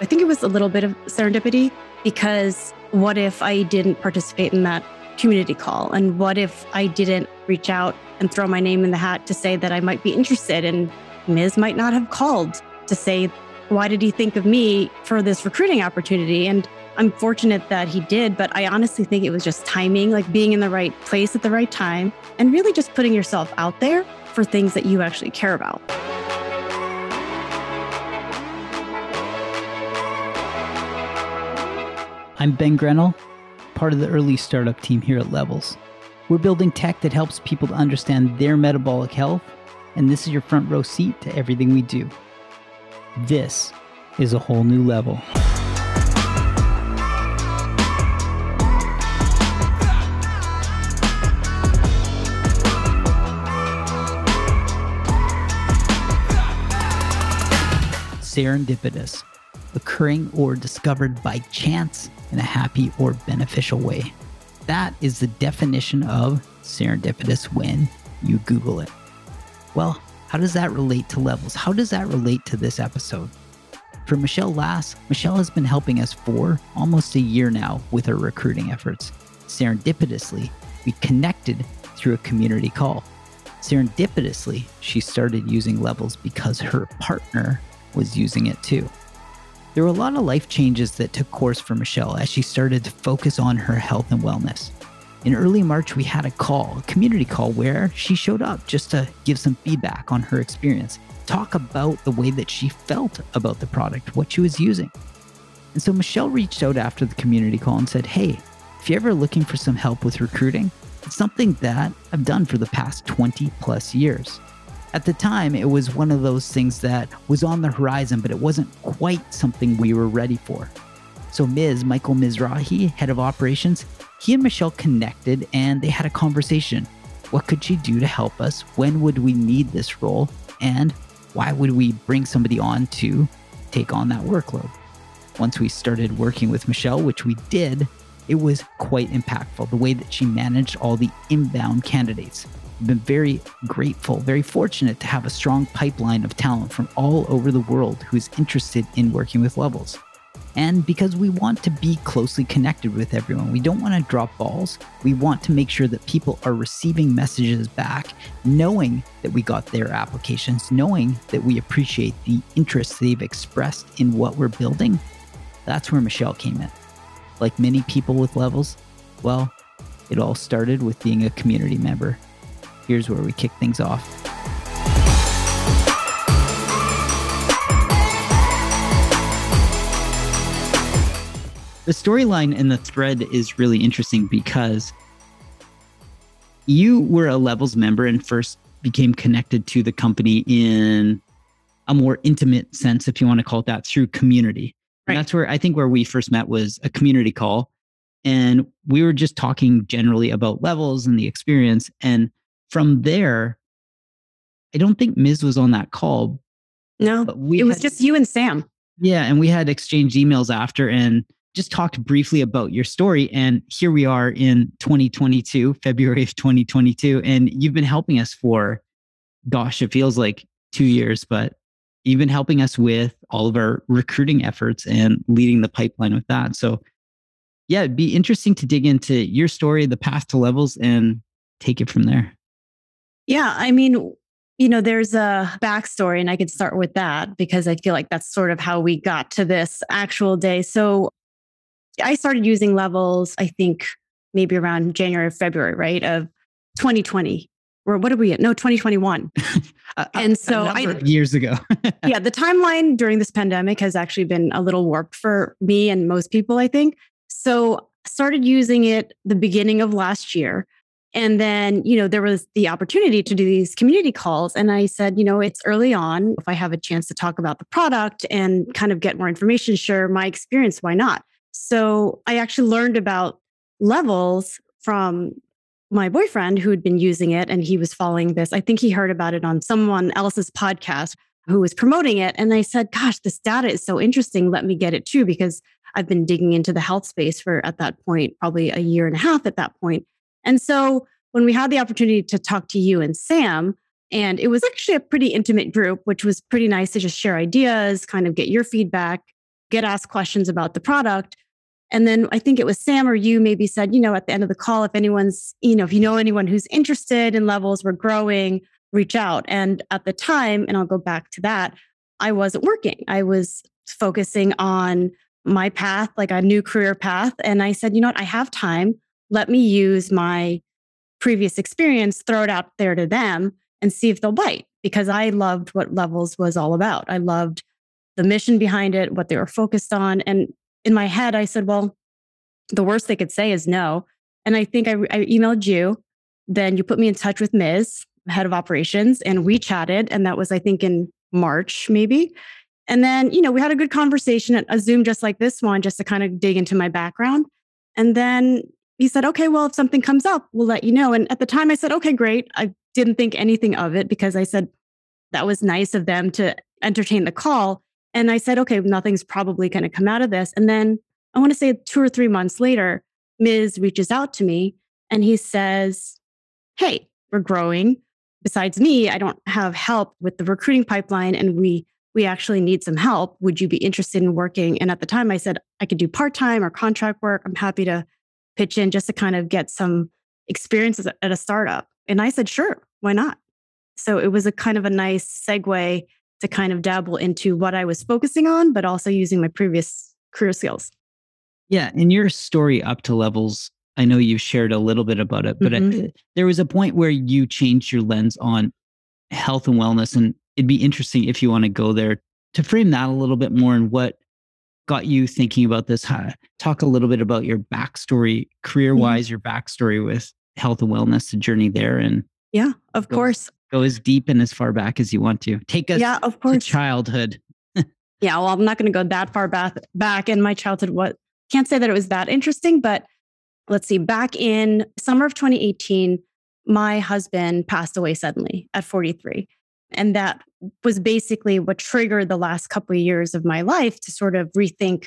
I think it was a little bit of serendipity because what if I didn't participate in that community call? And what if I didn't reach out and throw my name in the hat to say that I might be interested? And Miz might not have called to say, why did he think of me for this recruiting opportunity? And I'm fortunate that he did, but I honestly think it was just timing, like being in the right place at the right time, and really just putting yourself out there for things that you actually care about. I'm Ben Grynol, part of the early startup team here at Levels. We're building tech that helps people to understand their metabolic health, and this is your front row seat to everything we do. This is a whole new level. Serendipitous, occurring or discovered by chance in a happy or beneficial way. That is the definition of serendipitous when you Google it. Well, how does that relate to levels? How does that relate to this episode? For Michelle Lass, Michelle has been helping us for almost a year now with her recruiting efforts. Serendipitously, we connected through a community call. Serendipitously, she started using levels because her partner was using it too. There were a lot of life changes that took course for Michelle as she started to focus on her health and wellness. In early March, we had a call, a community call, where she showed up just to give some feedback on her experience, talk about the way that she felt about the product, what she was using. And so Michelle reached out after the community call and said, Hey, if you're ever looking for some help with recruiting, it's something that I've done for the past 20 plus years. At the time, it was one of those things that was on the horizon, but it wasn't quite something we were ready for. So, Miz Michael Mizrahi, head of operations, he and Michelle connected and they had a conversation. What could she do to help us? When would we need this role? And why would we bring somebody on to take on that workload? Once we started working with Michelle, which we did, it was quite impactful the way that she managed all the inbound candidates been very grateful, very fortunate to have a strong pipeline of talent from all over the world who's interested in working with levels. And because we want to be closely connected with everyone, we don't want to drop balls. We want to make sure that people are receiving messages back, knowing that we got their applications, knowing that we appreciate the interest they've expressed in what we're building. That's where Michelle came in. Like many people with levels, well, it all started with being a community member here's where we kick things off. The storyline and the thread is really interesting because you were a levels member and first became connected to the company in a more intimate sense, if you want to call it that, through community. Right. That's where I think where we first met was a community call. And we were just talking generally about levels and the experience. And from there, I don't think Miz was on that call. No, it was just you and Sam. Yeah. And we had exchanged emails after and just talked briefly about your story. And here we are in 2022, February of 2022. And you've been helping us for, gosh, it feels like two years, but you've been helping us with all of our recruiting efforts and leading the pipeline with that. So, yeah, it'd be interesting to dig into your story, the path to levels, and take it from there. Yeah. I mean, you know, there's a backstory, and I could start with that because I feel like that's sort of how we got to this actual day. So I started using levels, I think maybe around January, or February, right, of 2020. Or what are we at? No, 2021. and so I years ago. yeah, the timeline during this pandemic has actually been a little warped for me and most people, I think. So started using it the beginning of last year. And then, you know, there was the opportunity to do these community calls. And I said, you know, it's early on. If I have a chance to talk about the product and kind of get more information, share my experience, why not? So I actually learned about levels from my boyfriend who had been using it and he was following this. I think he heard about it on someone else's podcast who was promoting it. And I said, gosh, this data is so interesting. Let me get it too, because I've been digging into the health space for at that point, probably a year and a half at that point. And so when we had the opportunity to talk to you and Sam, and it was actually a pretty intimate group, which was pretty nice to just share ideas, kind of get your feedback. get asked questions about the product. And then I think it was Sam or you maybe said, you know, at the end of the call, if anyone's, you know, if you know anyone who's interested in levels, we're growing, reach out. And at the time, and I'll go back to that, I wasn't working. I was focusing on my path, like a new career path. And I said, you know what, I have time. Let me use my previous experience, throw it out there to them and see if they'll bite because I loved what Levels was all about. I loved the mission behind it, what they were focused on. And in my head, I said, well, the worst they could say is no. And I think I, I emailed you. Then you put me in touch with Miz, head of operations, and we chatted. And that was, I think, in March, maybe. And then, you know, we had a good conversation at a Zoom just like this one, just to kind of dig into my background. And then he said, okay, well, if something comes up, we'll let you know. And at the time I said, okay, great. I didn't think anything of it because I said that was nice of them to entertain the call. And I said, okay, nothing's probably going to come out of this. And then I want to say two or three months later, Miz reaches out to me and he says, hey, we're growing. Besides me, I don't have help with the recruiting pipeline and we we actually need some help. Would you be interested in working? And at the time I said I could do part-time or contract work. I'm happy to pitch in just to kind of get some experiences at a startup. And I said, sure, why not? So it was a kind of a nice segue to kind of dabble into what I was focusing on, but also using my previous career skills. Yeah. In your story up to levels, I know you shared a little bit about it, but mm-hmm. it, there was a point where you changed your lens on health and wellness. And it'd be interesting if you want to go there to frame that a little bit more and what got you thinking about this? Talk a little bit about your backstory, career wise, mm-hmm. your backstory with health and wellness, the journey there. And yeah, of go, course. Go as deep and as far back as you want to. Take us yeah, of course. childhood. yeah, well, I'm not going to go that far back. Back in my childhood, what can't say that it was that interesting, but let's see. Back in summer of 2018, my husband passed away suddenly at 43. And that was basically what triggered the last couple of years of my life to sort of rethink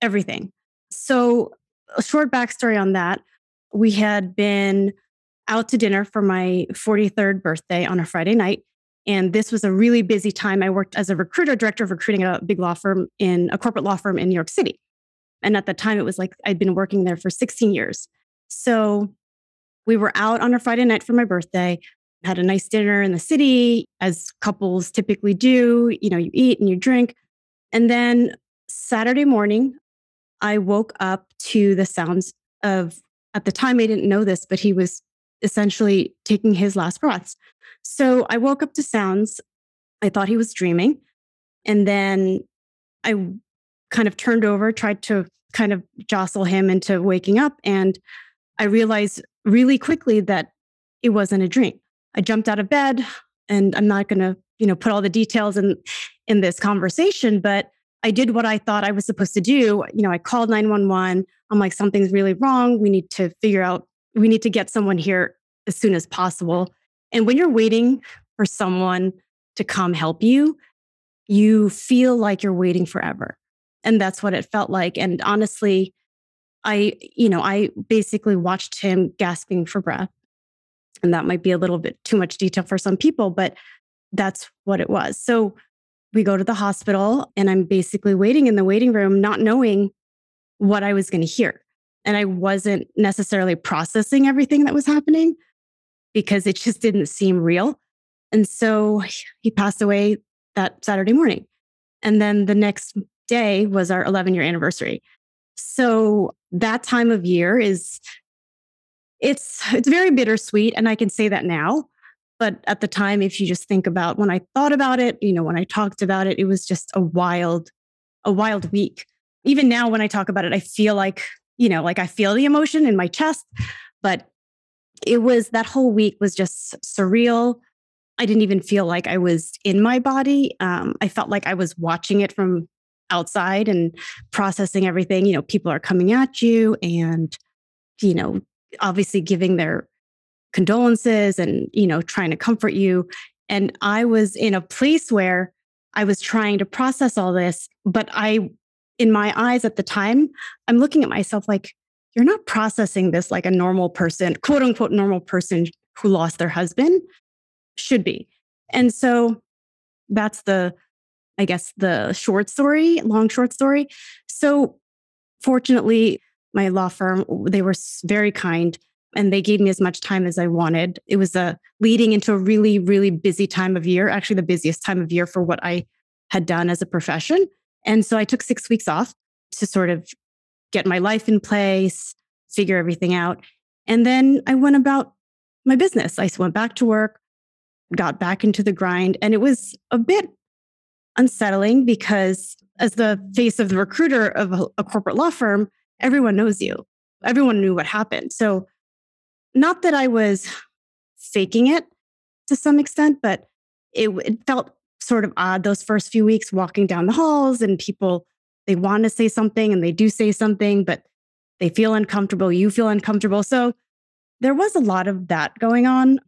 everything. So, a short backstory on that we had been out to dinner for my 43rd birthday on a Friday night. And this was a really busy time. I worked as a recruiter, director of recruiting at a big law firm in a corporate law firm in New York City. And at the time, it was like I'd been working there for 16 years. So we were out on a Friday night for my birthday had a nice dinner in the city, as couples typically do. You know, you eat and you drink. And then Saturday morning, I woke up to the sounds of, at the time, I didn't know this, but he was essentially taking his last breaths. So I woke up to sounds. I thought he was dreaming. And then I kind of turned over, tried to kind of jostle him into waking up. And I realized really quickly that it wasn't a dream. I jumped out of bed and I'm not going to, you know, put all the details in in this conversation, but I did what I thought I was supposed to do. You know, I called 911. I'm like something's really wrong. We need to figure out we need to get someone here as soon as possible. And when you're waiting for someone to come help you, you feel like you're waiting forever. And that's what it felt like. And honestly, I, you know, I basically watched him gasping for breath and that might be a little bit too much detail for some people, but that's what it was. So we go to the hospital, and I'm basically waiting in the waiting room, not knowing what I was going to hear. And I wasn't necessarily processing everything that was happening because it just didn't seem real. And so he passed away that Saturday morning. And then the next day was our 11 year anniversary. So that time of year is it's it's very bittersweet and i can say that now but at the time if you just think about when i thought about it you know when i talked about it it was just a wild a wild week. Even now when i talk about it i feel like you know like i feel the emotion in my chest but it was that whole week was just surreal. I didn't even feel like i was in my body um, i felt like i was watching it from outside and processing everything you know people are coming at you and you know obviously giving their condolences and you know trying to comfort you and i was in a place where i was trying to process all this but i in my eyes at the time i'm looking at myself like you're not processing this like a normal person quote unquote normal person who lost their husband should be and so that's the I guess, the short story, long short story. So, fortunately, my law firm, they were very kind and they gave me as much time as I wanted. It was a leading into a really, really busy time of year, actually, the busiest time of year for what I had done as a profession. And so I took six weeks off to sort of get my life in place, figure everything out. And then I went about my business. I went back to work, got back into the grind. And it was a bit unsettling because, as the face of the recruiter of a, a corporate law firm, everyone knows you. Everyone knew what happened. So, not that I was faking it to some extent, but it, it felt sort of odd those first few weeks walking down the halls and people they want to say something and they do say something, but they feel uncomfortable. You feel uncomfortable. So there was a lot of that going on.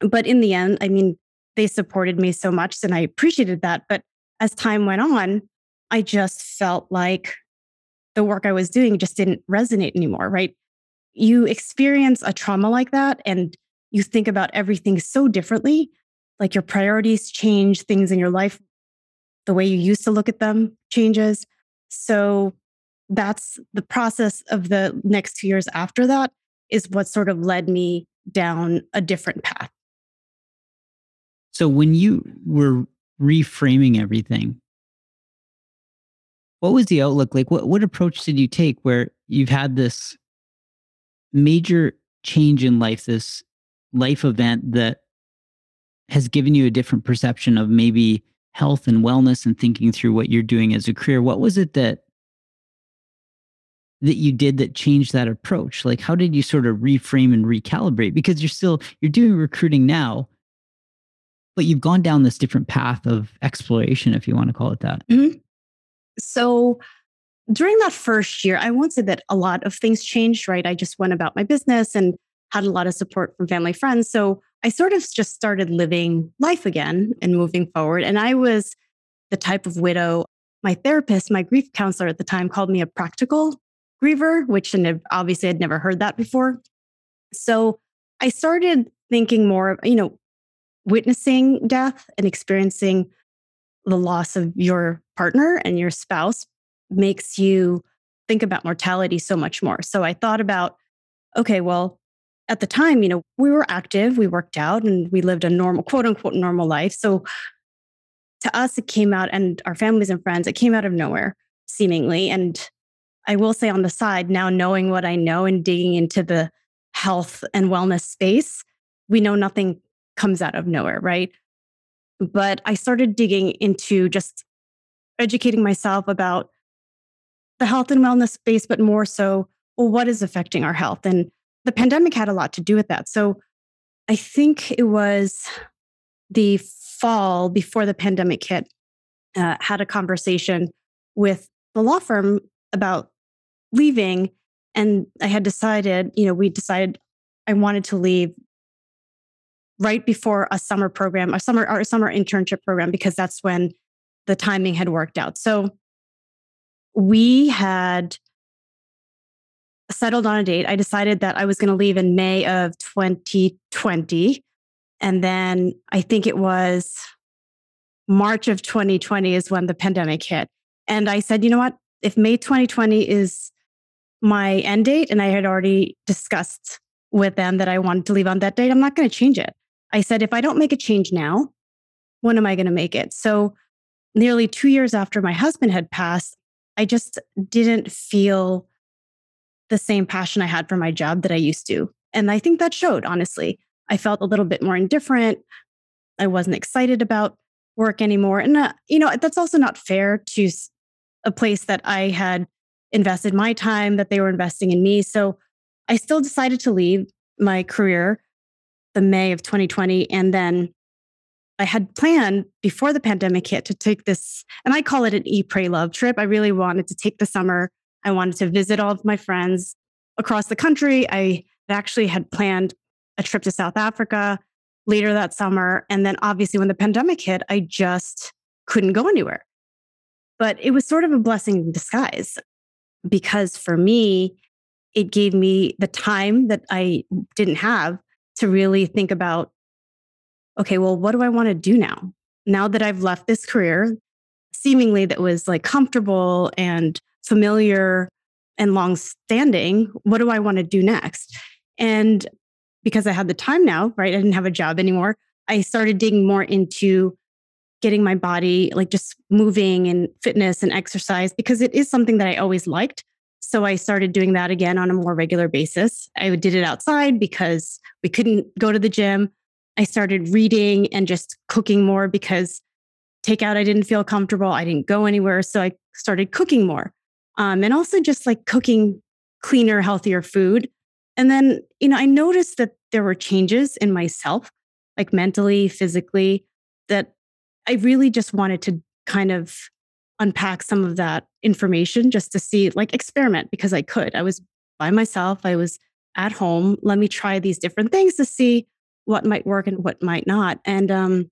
But in the end, I mean, they supported me so much and I appreciated that. But as time went on, I just felt like the work I was doing just didn't resonate anymore, right? You experience a trauma like that and you think about everything so differently. Like your priorities change, things in your life, the way you used to look at them changes. So that's the process of the next two years after that is what sort of led me down a different path. So when you were reframing everything, what was the outlook like? What what approach did you take where you've had this major change in life, this life event that has given you a different perception of maybe health and wellness and thinking through what you're doing as a career? What was it that that you did that changed that approach? Like how did you sort of reframe and recalibrate? Because you're still you're doing recruiting now, but you've gone down this different path of exploration, if you want to call it that. Mm-hmm. So during that first year, I won't say that a lot of things changed, right? I just went about my business and had a lot of support from family friends. So I sort of just started living life again and moving forward. And I was the type of widow. My therapist, my grief counselor at the time, called me a practical griever, which obviously I'd never heard that before. So I started thinking more of, you know, witnessing death and experiencing the loss of your partner and your spouse makes you think about mortality so much more. So I thought about, okay, well, at the time, you know, we were active, we worked out, and we lived a normal, quote unquote, normal life. So to us, it came out, and our families and friends, it came out of nowhere, seemingly. And I will say on the side, now knowing what I know and digging into the health and wellness space, we know nothing comes out of nowhere, right? But I started digging into just educating myself about the health and wellness space, but more so, well, what is affecting our health? And the pandemic had a lot to do with that. So I think it was the fall before the pandemic hit, uh, had a conversation with the law firm about leaving. And I had decided, you know, we decided I wanted to leave right before a summer program, a summer a summer internship program, because that's when the timing had worked out. So we had settled on a date. I decided that I was going to leave in May of 2020. And then I think it was March of 2020 is when the pandemic hit. And I said, you know what? If May 2020 is my end date and I had already discussed with them that I wanted to leave on that date, I'm not going to change it. I said, if I don't make a change now, when am I going to make it? So, nearly two years after my husband had passed, I just didn't feel the same passion I had for my job that I used to. And I think that showed, honestly. I felt a little bit more indifferent. I wasn't excited about work anymore. And, uh, you know, that's also not fair to a place that I had invested my time, that they were investing in me. So I still decided to leave my career the May of 2020. And then I had planned before the pandemic hit to take this, and I call it an e pray love trip. I really wanted to take the summer I wanted to visit all of my friends across the country. I actually had planned a trip to South Africa later that summer. And then obviously, when the pandemic hit, I just couldn't go anywhere. But it was sort of a blessing in disguise because for me, it gave me the time that I didn't have to really think about okay, well, what do I want to do now? Now that I've left this career, seemingly that was like comfortable and familiar and long standing. What do I want to do next? And because I had the time now, right? I didn't have a job anymore. I started digging more into getting my body like just moving and fitness and exercise because it is something that I always liked. So I started doing that again on a more regular basis. I did it outside because we couldn't go to the gym. I started reading and just cooking more because takeout, I didn't feel comfortable. I didn't go anywhere. So I started cooking more. Um, and also just like cooking cleaner, healthier food. And then, you know, I noticed that there were changes in myself, like mentally, physically, that I really just wanted to kind of unpack some of that information just to see, like, experiment because I could. I was by myself, I was at home. Let me try these different things to see what might work and what might not. And um,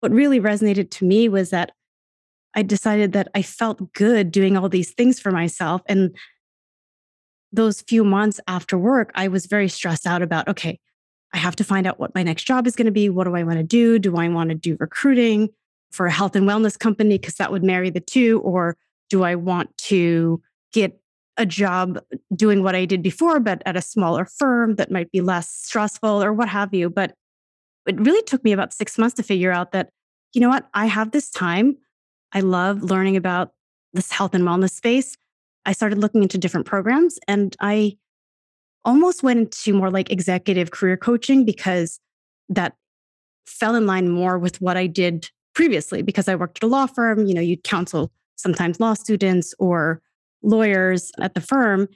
what really resonated to me was that I decided that I felt good doing all these things for myself. And those few months after work, I was very stressed out about, okay, I have to find out what my next job is going to be. What do I want to do? Do I want to do recruiting? for a health and wellness company because that would marry the two? Or do I want to get a job doing what I did before, but at a smaller firm that might be less stressful or what have you? But it really took me about six months to figure out that, you know what, I have this time. I love learning about this health and wellness space. I started looking into different programs and I almost went into more like executive career coaching because that fell in line more with what I did previously because I worked at a law firm. You know, you'd counsel sometimes law students or lawyers at the firm.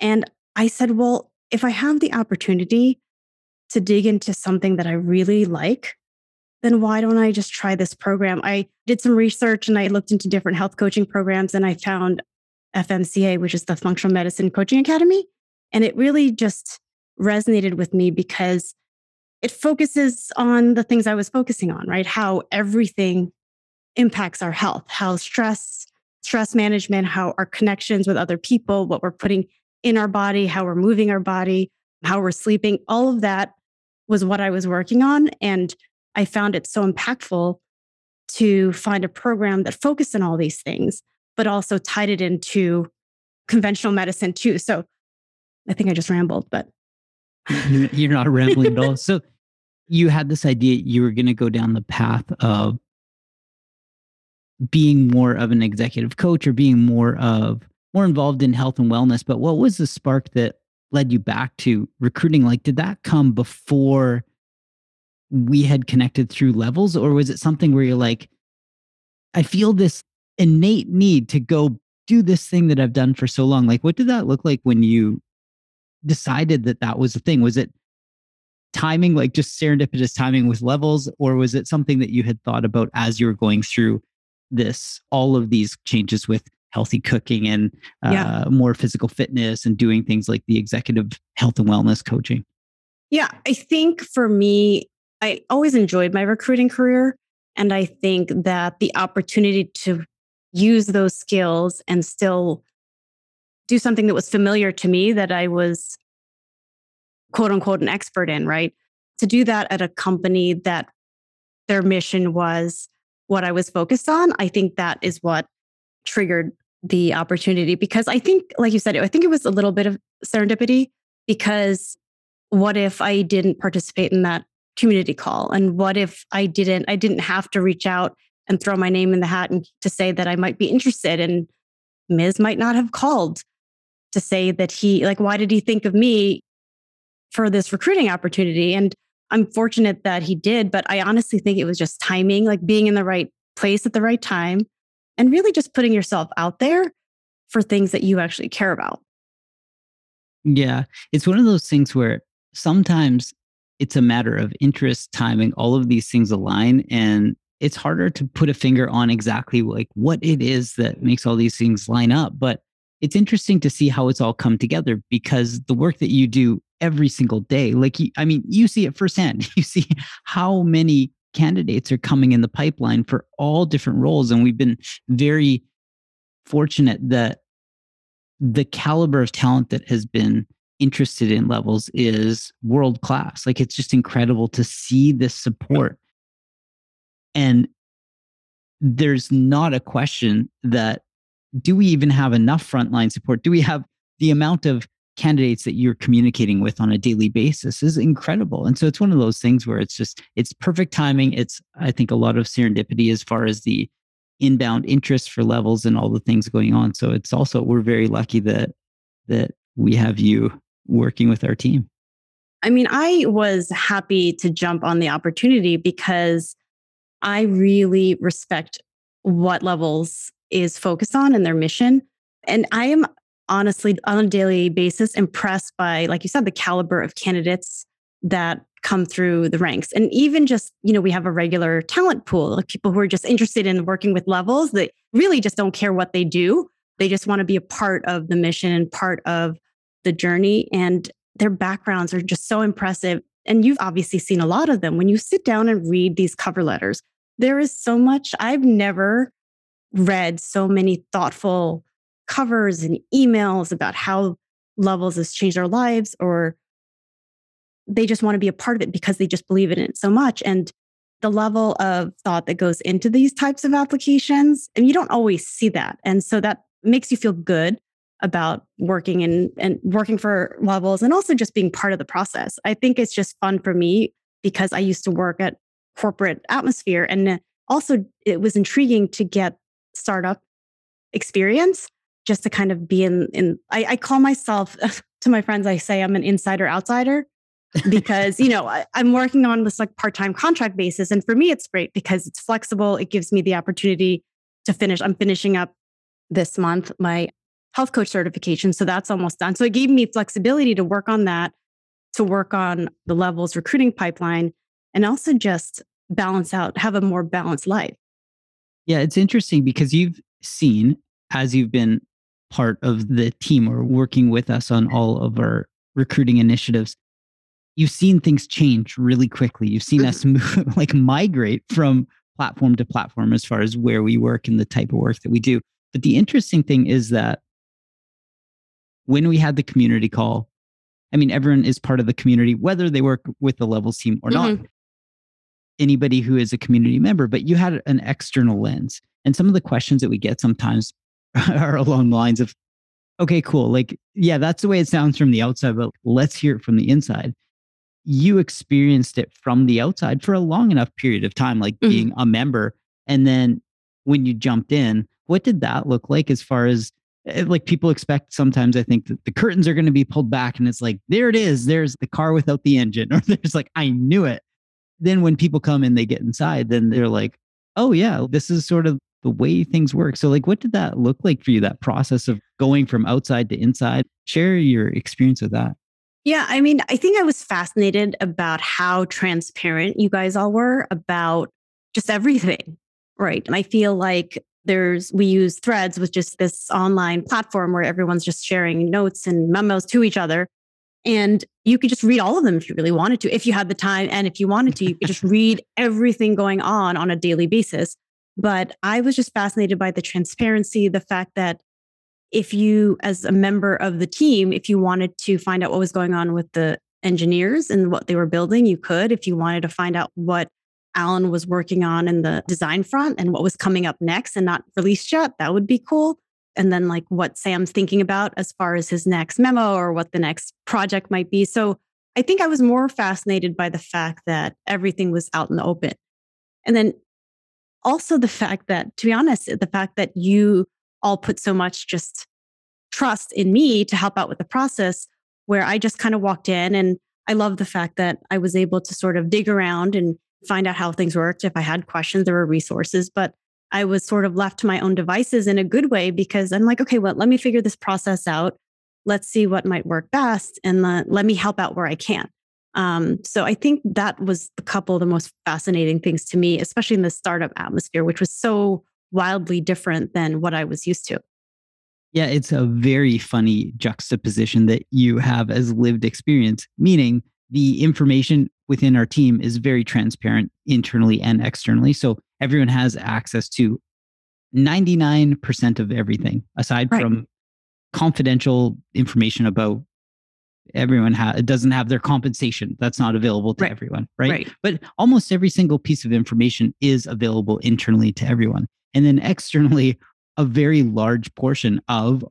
And I said, well, if I have the opportunity to dig into something that I really like, then why don't I just try this program? I did some research and I looked into different health coaching programs and I found FMCA, which is the Functional Medicine Coaching Academy. And it really just resonated with me because it focuses on the things I was focusing on, right? How everything impacts our health, how stress, stress management, how our connections with other people, what we're putting in our body, how we're moving our body, how we're sleeping, all of that was what I was working on. And I found it so impactful to find a program that focused on all these things, but also tied it into conventional medicine too. So I think I just rambled, but you're not rambling at all. So you had this idea you were going to go down the path of being more of an executive coach or being more of more involved in health and wellness. But what was the spark that led you back to recruiting? Like, did that come before we had connected through levels, or was it something where you're like, I feel this innate need to go do this thing that I've done for so long? Like, what did that look like when you decided that that was the thing? Was it timing, like just serendipitous timing with levels, or was it something that you had thought about as you were going through this, all of these changes with healthy cooking and uh, yeah. more physical fitness and doing things like the executive health and wellness coaching? Yeah, I think for me, I always enjoyed my recruiting career. And I think that the opportunity to use those skills and still do something that was familiar to me that I was quote unquote an expert in, right? To do that at a company that their mission was what I was focused on, I think that is what triggered the opportunity because I think, like you said, I think it was a little bit of serendipity because what if I didn't participate in that community call? And what if I didn't, I didn't have to reach out and throw my name in the hat and to say that I might be interested and Miz might not have called to say that he, like, why did he think of me for this recruiting opportunity? And I'm fortunate that he did, but I honestly think it was just timing, like being in the right place at the right time and really just putting yourself out there for things that you actually care about. Yeah. It's one of those things where sometimes it's a matter of interest, timing, all of these things align. And it's harder to put a finger on exactly like what it is that makes all these things line up. But it's interesting to see how it's all come together because the work that you do every single day, like, I mean, you see it firsthand. You see how many candidates are coming in the pipeline for all different roles. And we've been very fortunate that the caliber of talent that has been interested in levels is world class. Like, it's just incredible to see this support. And there's not a question that do we even have enough frontline support? Do we have the amount of candidates that you're communicating with on a daily basis is incredible. And so it's one of those things where it's just it's perfect timing. It's I think a lot of serendipity as far as the inbound interest for levels and all the things going on. So it's also we're very lucky that that we have you working with our team. I mean, I was happy to jump on the opportunity because I really respect what levels is focused on and their mission. And I am honestly on a daily basis impressed by, like you said, the caliber of candidates that come through the ranks. And even just, you know, we have a regular talent pool, like people who are just interested in working with levels that really just don't care what they do. They just want to be a part of the mission and part of the journey. And their backgrounds are just so impressive. And you've obviously seen a lot of them. When you sit down and read these cover letters, there is so much. I've never read so many thoughtful covers and emails about how levels has changed our lives or they just want to be a part of it because they just believe in it so much. And the level of thought that goes into these types of applications and you don't always see that. And so that makes you feel good about working and and working for levels and also just being part of the process. I think it's just fun for me because i used to work at corporate atmosphere and also it was intriguing to get startup experience just to kind of be in in I, I call myself to my friends, I say I'm an insider outsider because you know I, am working on this like part-time contract basis and for me it's great because it's flexible it gives me the opportunity to finish i'm finishing up this month my health coach certification so that's almost done. So it gave me flexibility to work on that to work on the levels recruiting pipeline and also just balance out have a more balanced life. Yeah it's interesting because you've seen as you've been part of the team or working with us on all of our recruiting initiatives, you've seen things change really quickly. You've seen us move, like migrate from platform to platform as far as where we work and the type of work that we do. But the interesting thing is that when we had the community call, I mean, everyone is part of the community, whether they work with the levels team or mm-hmm. not. Anybody who is a community member, but you had an external lens. And some of the questions that we get sometimes are along the lines of, okay, cool. Like, yeah, that's the way it sounds from the outside, but let's hear it from the inside. You experienced it from the outside for a long enough period of time, like mm-hmm. being a member. And then when you jumped in, what did that look like as far as eh, like people expect sometimes I think that the curtains are going to be pulled back and it's like, there it is. There's the car without the engine, or there's like, I knew it. Then when people come and they get inside, then they're like, oh, yeah, this is sort of the way things work. So, like, what did that look like for you, that process of going from outside to inside? Share your experience with that. Yeah, I mean, I think I was fascinated about how transparent you guys all were about just everything, right? And I feel like there's, we use threads with just this online platform where everyone's just sharing notes and memos to each other. And you could just read all of them if you really wanted to, if you had the time. And if you wanted to, you could just read everything going on on a daily basis. But I was just fascinated by the transparency, the fact that if you, as a member of the team, if you wanted to find out what was going on with the engineers and what they were building, you could. If you wanted to find out what Alan was working on in the design front and what was coming up next and not released yet, that would be cool. And then, like, what Sam's thinking about as far as his next memo or what the next project might be. So, I think I was more fascinated by the fact that everything was out in the open. And then also the fact that, to be honest, the fact that you all put so much just trust in me to help out with the process, where I just kind of walked in and I love the fact that I was able to sort of dig around and find out how things worked. If I had questions, there were resources, but I was sort of left to my own devices in a good way because I'm like, okay, well, let me figure this process out. Let's see what might work best and let, let me help out where I can. Um, so I think that was a couple of the most fascinating things to me, especially in the startup atmosphere, which was so wildly different than what I was used to. Yeah, it's a very funny juxtaposition that you have as lived experience, meaning the information within our team is very transparent internally and externally. So everyone has access to 99% of everything aside right. from confidential information about everyone ha- it doesn't have their compensation that's not available to Right. everyone right? Right. but almost every single piece of information is available internally to everyone and then externally a very large portion of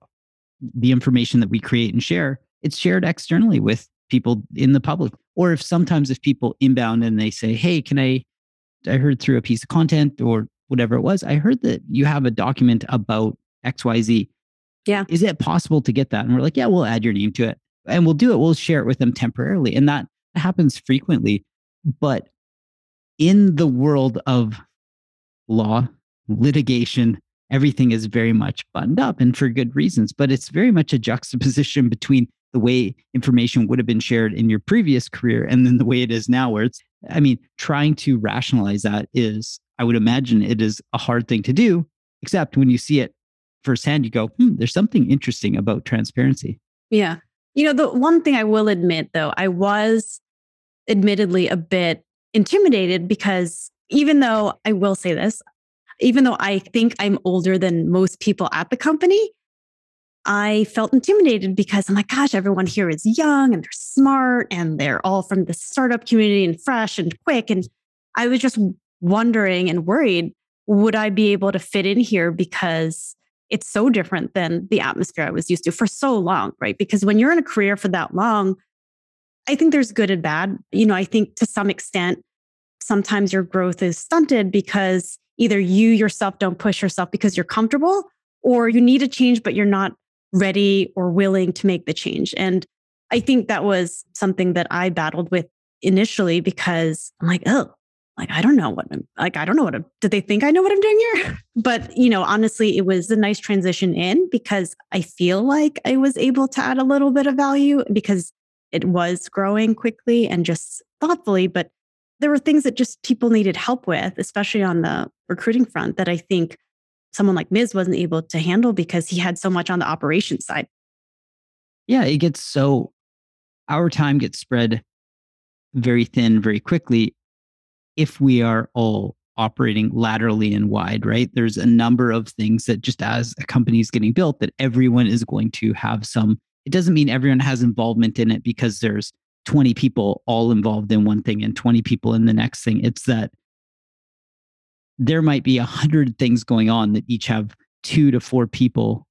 the information that we create and share it's shared externally with people in the public or if sometimes if people inbound and they say hey can i i heard through a piece of content or whatever it was i heard that you have a document about xyz Yeah. is it possible to get that and we're like yeah we'll add your name to it and we'll do it we'll share it with them temporarily and that happens frequently but in the world of law litigation everything is very much buttoned up and for good reasons but it's very much a juxtaposition between the way information would have been shared in your previous career and then the way it is now where it's i mean trying to rationalize that is i would imagine it is a hard thing to do except when you see it firsthand you go hmm there's something interesting about transparency Yeah. You know, the one thing I will admit though, I was admittedly a bit intimidated because even though I will say this, even though I think I'm older than most people at the company, I felt intimidated because I'm like, gosh, everyone here is young and they're smart and they're all from the startup community and fresh and quick. And I was just wondering and worried would I be able to fit in here because it's so different than the atmosphere I was used to for so long, right? Because when you're in a career for that long, I think there's good and bad. You know, I think to some extent, sometimes your growth is stunted because either you yourself don't push yourself because you're comfortable or you need a change, but you're not ready or willing to make the change. And I think that was something that I battled with initially because I'm like, oh, like I don't know what I'm like. I don't know what I'm, did they think I know what I'm doing here? But you know, honestly, it was a nice transition in because I feel like I was able to add a little bit of value because it was growing quickly and just thoughtfully. But there were things that just people needed help with, especially on the recruiting front, that I think someone like Miz wasn't able to handle because he had so much on the operations side. yeah it gets so our time gets spread very thin very quickly if we are all operating laterally and wide right? There's a number of things that just as a company is getting built that everyone is going to have some it doesn't mean everyone has involvement in it because there's 20 people all involved in one thing and 20 people in the next thing. It's that there might be a hundred things going on that each have two to four people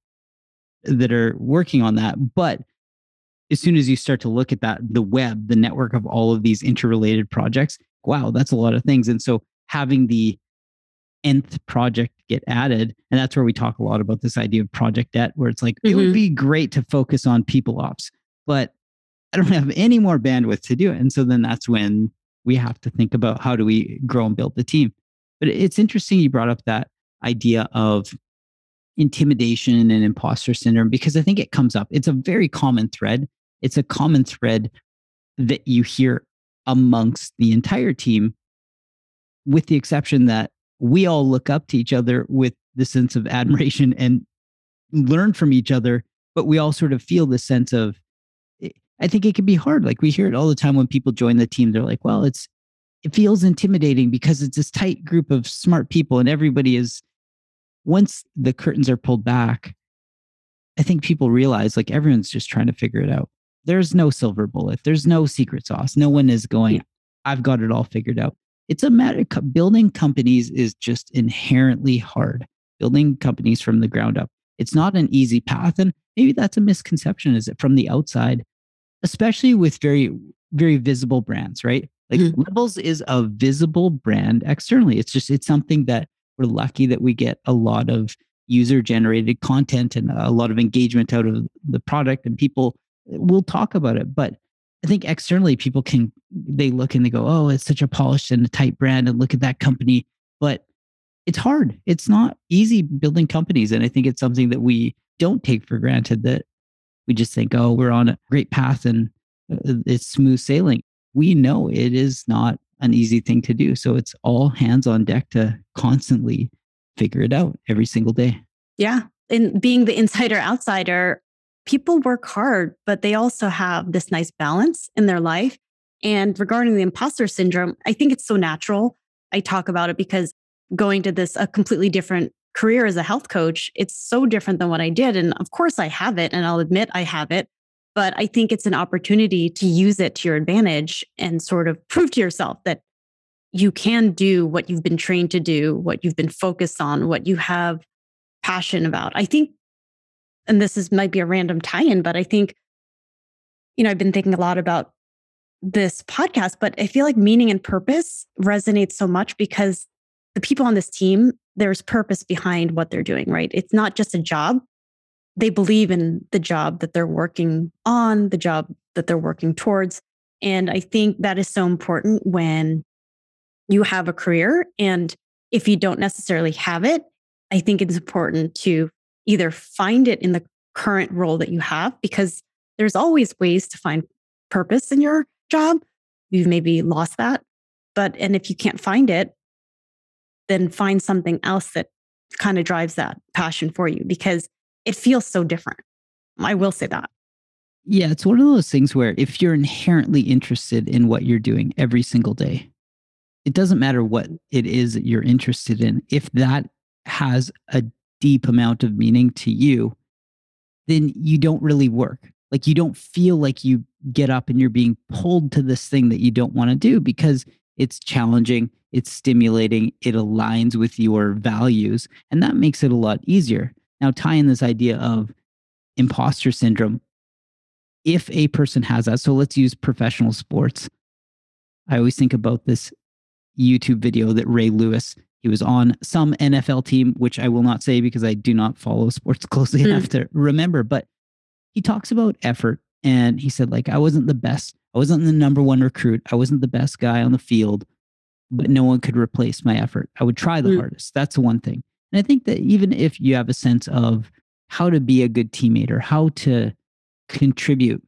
that are working on that. But as soon as you start to look at that the web the network of all of these interrelated projects wow that's a lot of things and so having the nth project get added and that's where we talk a lot about this idea of project debt where it's like it would Mhm. be great to focus on people ops but i don't have any more bandwidth to do it and so then that's when we have to think about how do we grow and build the team but it's interesting you brought up that idea of intimidation and imposter syndrome because I think it comes up. It's a very common thread. It's a common thread that you hear amongst the entire team, with the exception that we all look up to each other with the sense of admiration and learn from each other, but we all sort of feel the sense of, eh, I think it can be hard. Like we hear it all the time when people join the team. They're like, well, it's, it feels intimidating because it's this tight group of smart people and everybody is once the curtains are pulled back i think people realize like everyone's just trying to figure it out there's no silver bullet there's no secret sauce no one is going Yeah. i've got it all figured out it's a matter co- building companies is just inherently hard building companies from the ground up it's not an easy path and maybe that's a misconception is it from the outside especially with very very visible brands right like Mhm. levels is a visible brand externally it's just it's something that we're lucky that we get a lot of user generated content and a lot of engagement out of the product and people will talk about it but i think externally people can they look and they go oh it's such a polished and a tight brand and look at that company but it's hard it's not easy building companies and i think it's something that we don't take for granted that we just think oh we're on a great path and uh, it's smooth sailing we know it is not an easy thing to do so it's all hands on deck to constantly figure it out every single day Yeah. And being the insider outsider, people work hard, but they also have this nice balance in their life. And regarding the imposter syndrome, I think it's so natural. I talk about it because going to this a completely different career as a health coach, it's so different than what I did. And of course I have it and I'll admit I have it. But I think it's an opportunity to use it to your advantage and sort of prove to yourself that you can do what you've been trained to do, what you've been focused on, what you have passion about. I think, and this is might be a random tie-in, but I think, you know, I've been thinking a lot about this podcast, but I feel like meaning and purpose resonates so much because the people on this team, there's purpose behind what they're doing, right? It's not just a job. They believe in the job that they're working on, the job that they're working towards. And I think that is so important when you have a career. And if you don't necessarily have it, I think it's important to either find it in the current role that you have, because there's always ways to find purpose in your job. You've maybe lost that. But, and if you can't find it, then find something else that kind of drives that passion for you because it feels so different. I will say that. Yeah, it's one of those things where if you're inherently interested in what you're doing every single day, it doesn't matter what it is that you're interested in. If that has a deep amount of meaning to you, then you don't really work. Like you don't feel like you get up and you're being pulled to this thing that you don't want to do because it's challenging, it's stimulating, it aligns with your values, and that makes it a lot easier. Now, tie in this idea of imposter syndrome. If a person has that, so let's use professional sports. I always think about this YouTube video that Ray Lewis, he was on some NFL team, which I will not say because I do not follow sports closely mm. enough to remember, but he talks about effort and he said, like, I wasn't the best. I wasn't the number one recruit. I wasn't the best guy on the field, but no one could replace my effort. I would try the mm. hardest. That's the one thing. And I think that even if you have a sense of how to be a good teammate or how to contribute,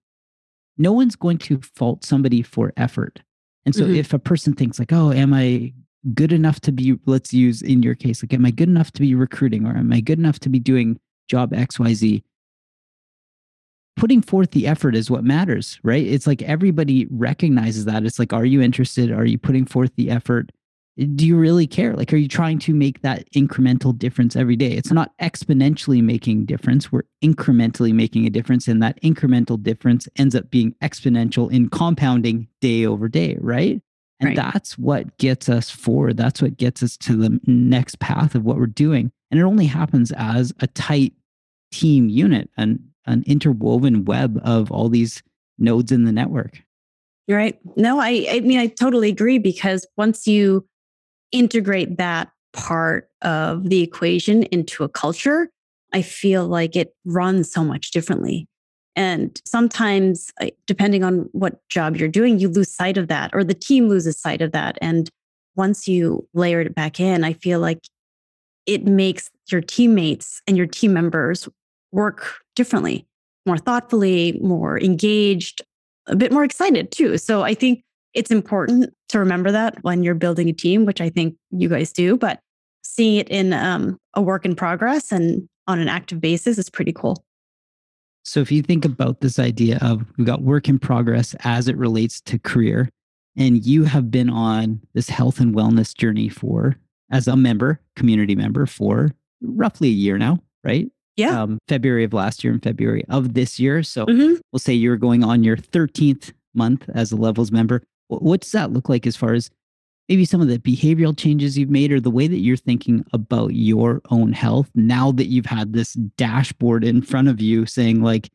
no one's going to fault somebody for effort. And so mm-hmm. if a person thinks like, oh, am I good enough to be, let's use in your case, like, am I good enough to be recruiting or am I good enough to be doing job XYZ? Putting forth the effort is what matters, right? It's like everybody recognizes that. It's like, are you interested? Are you putting forth the effort? Eh, do you really care like are you trying to make that incremental difference every day it's not exponentially making difference we're incrementally making a difference and that incremental difference ends up being exponential in compounding day over day right and right. that's what gets us forward that's what gets us to the next path of what we're doing and it only happens as a tight team unit and an interwoven web of all these nodes in the network You're right no i i mean i totally agree because once you integrate that part of the equation into a culture, I feel like it runs so much differently. And sometimes, depending on what job you're doing, you lose sight of that, or the team loses sight of that. And once you layer it back in, I feel like it makes your teammates and your team members work differently, more thoughtfully, more engaged, a bit more excited too. So I think it's important to remember that when you're building a team, which I think you guys do, but seeing it in um, a work in progress and on an active basis is pretty cool. So if you think about this idea of we've got work in progress as it relates to career, and you have been on this health and wellness journey for, as a member, community member, for roughly a year now, right? Yeah. Um, February of last year and February of this year. So mm-hmm. we'll say you're going on your 13th month as a levels member. What does that look like as far as maybe some of the behavioral changes you've made or the way that you're thinking about your own health now that you've had this dashboard in front of you saying, like,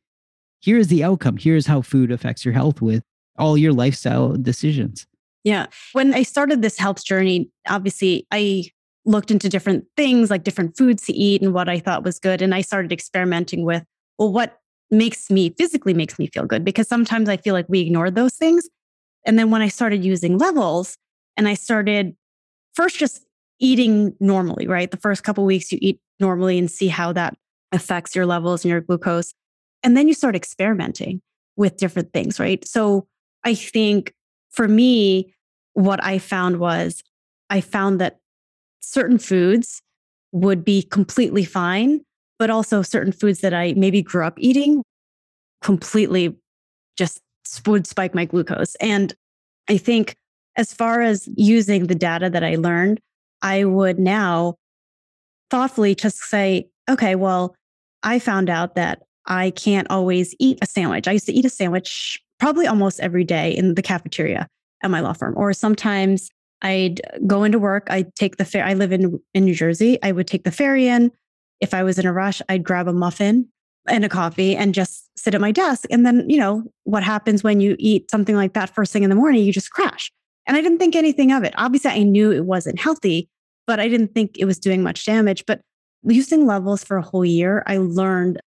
here's the outcome, here's how food affects your health with all your lifestyle decisions? Yeah. When I started this health journey, obviously I looked into different things like different foods to eat and what I thought was good. And I started experimenting with, well, what makes me physically makes me feel good? Because sometimes I feel like we ignore those things. And then when I started using levels and I started first just eating normally, right? The first couple weeks you eat normally and see how that affects your levels and your glucose. And then you start experimenting with different things, right? So I think for me, what I found was I found that certain foods would be completely fine, but also certain foods that I maybe grew up eating completely just would spike my glucose. And I think as far as using the data that I learned, I would now thoughtfully just say, okay, well, I found out that I can't always eat a sandwich. I used to eat a sandwich probably almost every day in the cafeteria at my law firm. Or sometimes I'd go into work, I'd take the. I live in, in New Jersey. I would take the ferry in. If I was in a rush, I'd grab a muffin and a coffee and just sit at my desk. And then, you know, what happens when you eat something like that first thing in the morning, you just crash. And I didn't think anything of it. Obviously, I knew it wasn't healthy, but I didn't think it was doing much damage. But using levels for a whole year, I learned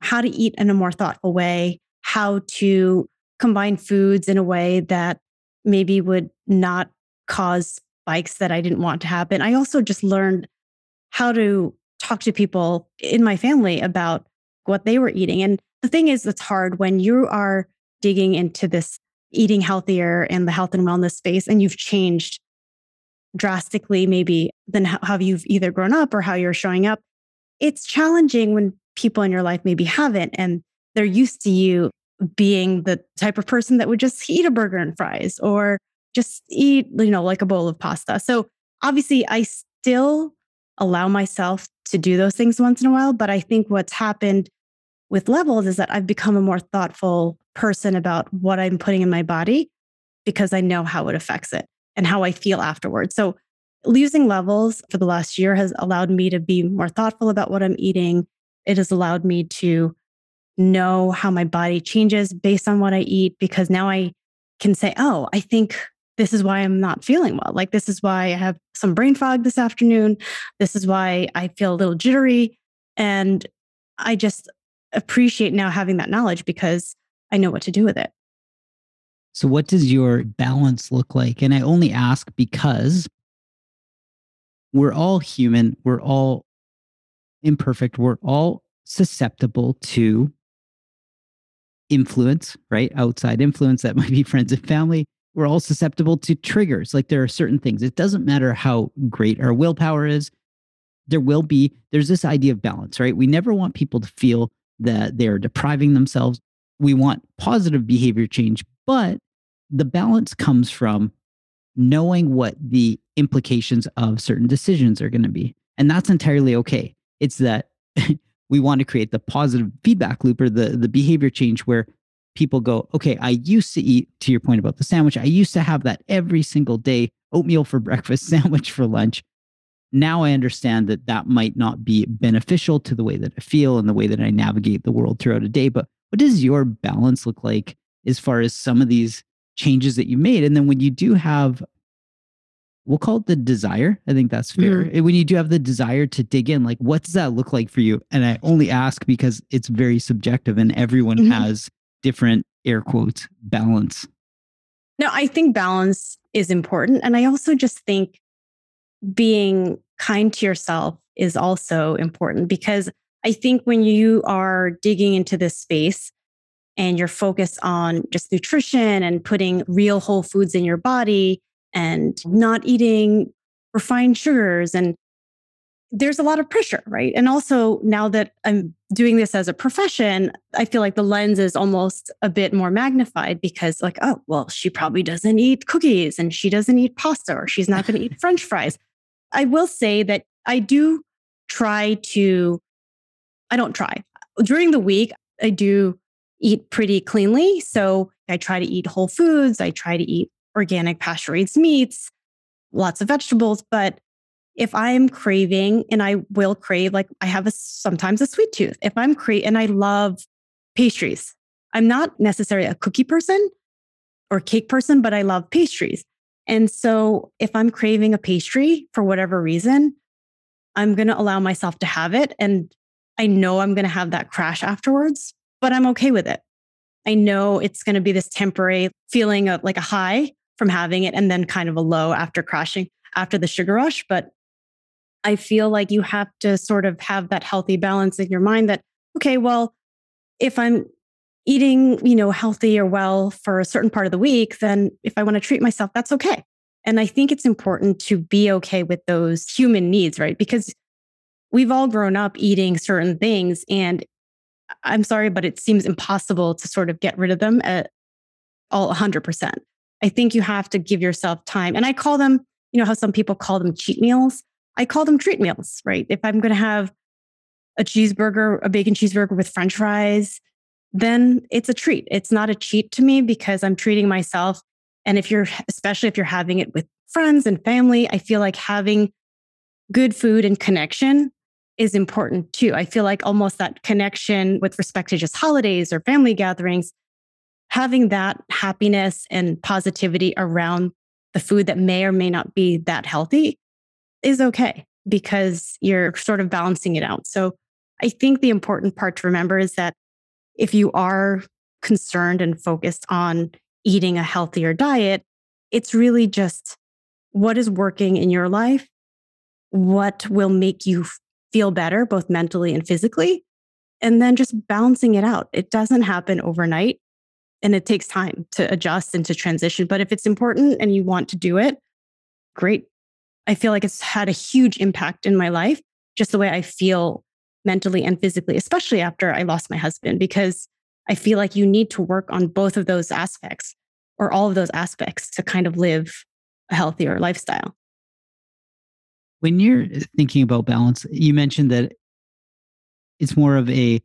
how to eat in a more thoughtful way, how to combine foods in a way that maybe would not cause spikes that I didn't want to happen. I also just learned how to talk to people in my family about what they were eating. And the thing is, it's hard when you are digging into this eating healthier in the health and wellness space and you've changed drastically, maybe than how you've either grown up or how you're showing up. It's challenging when people in your life maybe haven't and they're used to you being the type of person that would just eat a burger and fries or just eat, you know, like a bowl of pasta. So obviously, I still allow myself to do those things once in a while. But I think what's happened with levels is that I've become a more thoughtful person about what I'm putting in my body because I know how it affects it and how I feel afterwards. So losing levels for the last year has allowed me to be more thoughtful about what I'm eating. It has allowed me to know how my body changes based on what I eat because now I can say, oh, I think this is why I'm not feeling well. Like, this is why I have some brain fog this afternoon. This is why I feel a little jittery. And I just appreciate now having that knowledge because I know what to do with it. So, what does your balance look like? And I only ask because we're all human, we're all imperfect, we're all susceptible to influence, right? Outside influence that might be friends and family. We're all susceptible to triggers. Like there are certain things. It doesn't matter how great our willpower is. There will be, there's this idea of balance, right? We never want people to feel that they're depriving themselves. We want positive behavior change, but the balance comes from knowing what the implications of certain decisions are going to be. And that's entirely okay. It's that we want to create the positive feedback loop or the, the behavior change where people go, okay, I used to eat, to your point about the sandwich, I used to have that every single day oatmeal for breakfast, sandwich for lunch. Now I understand that that might not be beneficial to the way that I feel and the way that I navigate the world throughout a day. But what does your balance look like as far as some of these changes that you made? And then when you do have we'll call it the desire. I think that's fair. Mm-hmm. When you do have the desire to dig in, like what does that look like for you? And I only ask because it's very subjective and everyone mm-hmm. has different air quotes balance. No, I think balance is important. And I also just think being kind to yourself is also important because I think when you are digging into this space and you're focused on just nutrition and putting real whole foods in your body and not eating refined sugars and there's a lot of pressure, right? And also now that I'm doing this as a profession, I feel like the lens is almost a bit more magnified because, like, oh, well, she probably doesn't eat cookies and she doesn't eat pasta or she's not going to eat French fries. I will say that I do try to, I don't try. During the week, I do eat pretty cleanly. So I try to eat whole foods. I try to eat organic pasture raised meats, lots of vegetables. But if I'm craving, and I will crave, like I have a sometimes a sweet tooth. If I'm cra- and I love pastries, I'm not necessarily a cookie person or cake person, but I love pastries. And so if I'm craving a pastry for whatever reason, I'm going to allow myself to have it. And I know I'm going to have that crash afterwards, but I'm okay with it. I know it's going to be this temporary feeling of like a high, from having it and then kind of a low after crashing after the sugar rush. But I feel like you have to sort of have that healthy balance in your mind that, okay, well, if I'm eating, you know, healthy or well for a certain part of the week, then if I want to treat myself, that's okay. And I think it's important to be okay with those human needs, right? Because we've all grown up eating certain things and I'm sorry, but it seems impossible to sort of get rid of them at all 100%. I think you have to give yourself time. And I call them, you know, how some people call them cheat meals. I call them treat meals, right? If I'm going to have a cheeseburger, a bacon cheeseburger with french fries, then it's a treat. It's not a cheat to me because I'm treating myself. And if you're, especially if you're having it with friends and family, I feel like having good food and connection is important too. I feel like almost that connection with respect to just holidays or family gatherings, having that happiness and positivity around the food that may or may not be that healthy is okay because you're sort of balancing it out. So I think the important part to remember is that if you are concerned and focused on eating a healthier diet, it's really just what is working in your life, what will make you feel better, both mentally and physically, and then just balancing it out. It doesn't happen overnight and it takes time to adjust and to transition. But if it's important and you want to do it, great. I feel like it's had a huge impact in my life, just the way I feel mentally and physically, especially after I lost my husband, because I feel like you need to work on both of those aspects or all of those aspects to kind of live a healthier lifestyle. When you're thinking about balance, you mentioned that it's more of a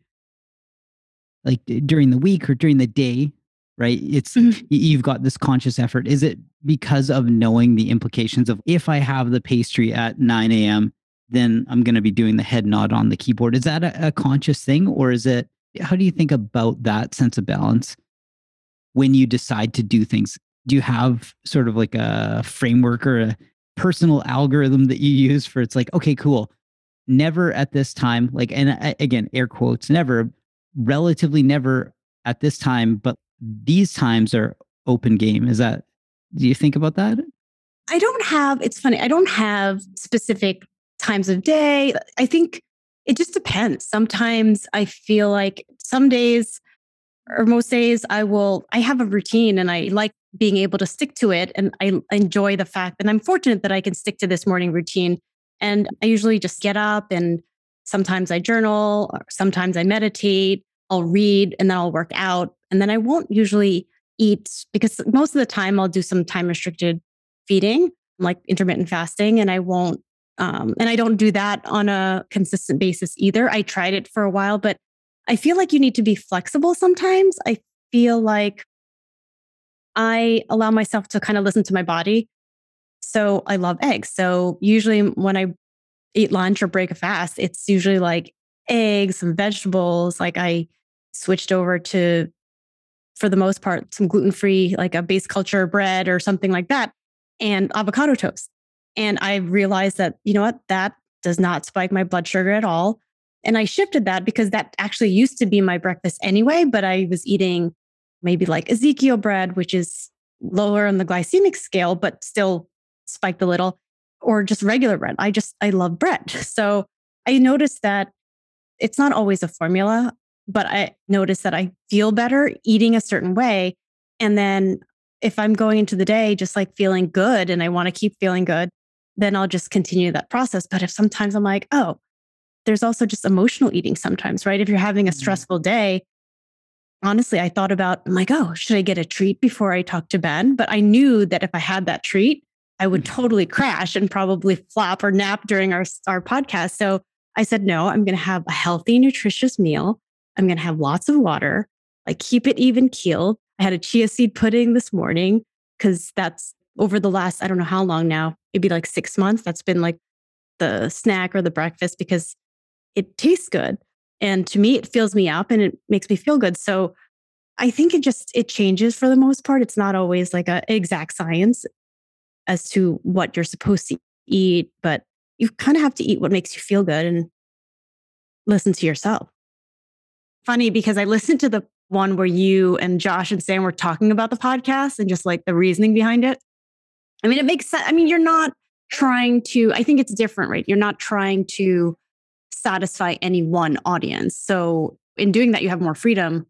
like during the week or during the day, right? It's mm-hmm. you've got this conscious effort. Is it because of knowing the implications of if I have the pastry at 9 a.m., then I'm going to be doing the head nod on the keyboard. Is that a, a conscious thing, or is it? How do you think about that sense of balance when you decide to do things? Do you have sort of like a framework or a personal algorithm that you use for? It's like, okay, cool. Never at this time, like, and uh, again, air quotes, never, relatively never at this time, but these times are open game. Is that? Do you think about that? I don't have. It's funny. I don't have specific times of day. I think it just depends. Sometimes I feel like some days or most days I will, I have a routine and I like being able to stick to it. And I enjoy the fact that I'm fortunate that I can stick to this morning routine. And I usually just get up and sometimes I journal, sometimes I meditate, I'll read, and then I'll work out. And then I won't usually eat because most of the time I'll do some time restricted feeding, like intermittent fasting, and I won't um, and I don't do that on a consistent basis either. I tried it for a while, but I feel like you need to be flexible sometimes. I feel like I allow myself to kind of listen to my body. So I love eggs. So usually when I eat lunch or break a fast, it's usually like eggs, some vegetables. Like I switched over to, for the most part, some gluten free, like a base culture bread or something like that, and avocado toast. And I realized that, you know what, that does not spike my blood sugar at all. And I shifted that because that actually used to be my breakfast anyway, but I was eating maybe like Ezekiel bread, which is lower on the glycemic scale, but still spiked a little, or just regular bread. I just, I love bread. So I noticed that it's not always a formula, but I noticed that I feel better eating a certain way. And then if I'm going into the day just like feeling good and I want to keep feeling good, then I'll just continue that process. But if sometimes I'm like, oh, there's also just emotional eating sometimes, right? If you're having a mm-hmm. stressful day, honestly, I thought about, I'm like, oh, should I get a treat before I talk to Ben? But I knew that if I had that treat, I would mm-hmm. totally crash and probably flop or nap during our, our podcast. So I said, no, I'm going to have a healthy, nutritious meal. I'm going to have lots of water, like keep it even keeled. I had a chia seed pudding this morning because that's over the last, I don't know how long now, maybe like six months. That's been like the snack or the breakfast because it tastes good. And to me, it fills me up and it makes me feel good. So I think it just it changes for the most part. It's not always like a exact science as to what you're supposed to eat, but you kind of have to eat what makes you feel good and listen to yourself. Funny because I listened to the one where you and Josh and Sam were talking about the podcast and just like the reasoning behind it. I mean, it makes sense. I mean, you're not trying to, I think it's different, right? You're not trying to satisfy any one audience. So in doing that, you have more freedom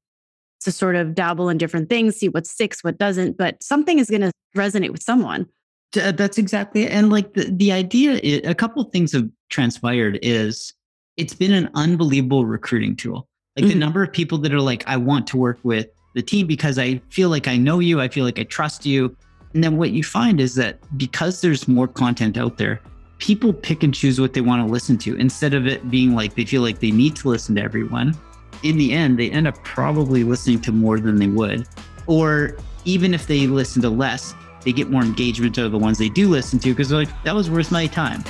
to sort of dabble in different things, see what sticks, what doesn't, but something is going to resonate with someone. That's exactly it. And like the, the idea, is, a couple things have transpired is it's been an unbelievable recruiting tool. Like mm-hmm. the number of people that are like, I want to work with the team because I feel like I know you, I feel like I trust you. And then what you find is that because there's more content out there, people pick and choose what they want to listen to instead of it being like they feel like they need to listen to everyone. In the end, they end up probably listening to more than they would. Or even if they listen to less, they get more engagement out of the ones they do listen to because they're like, that was worth my time.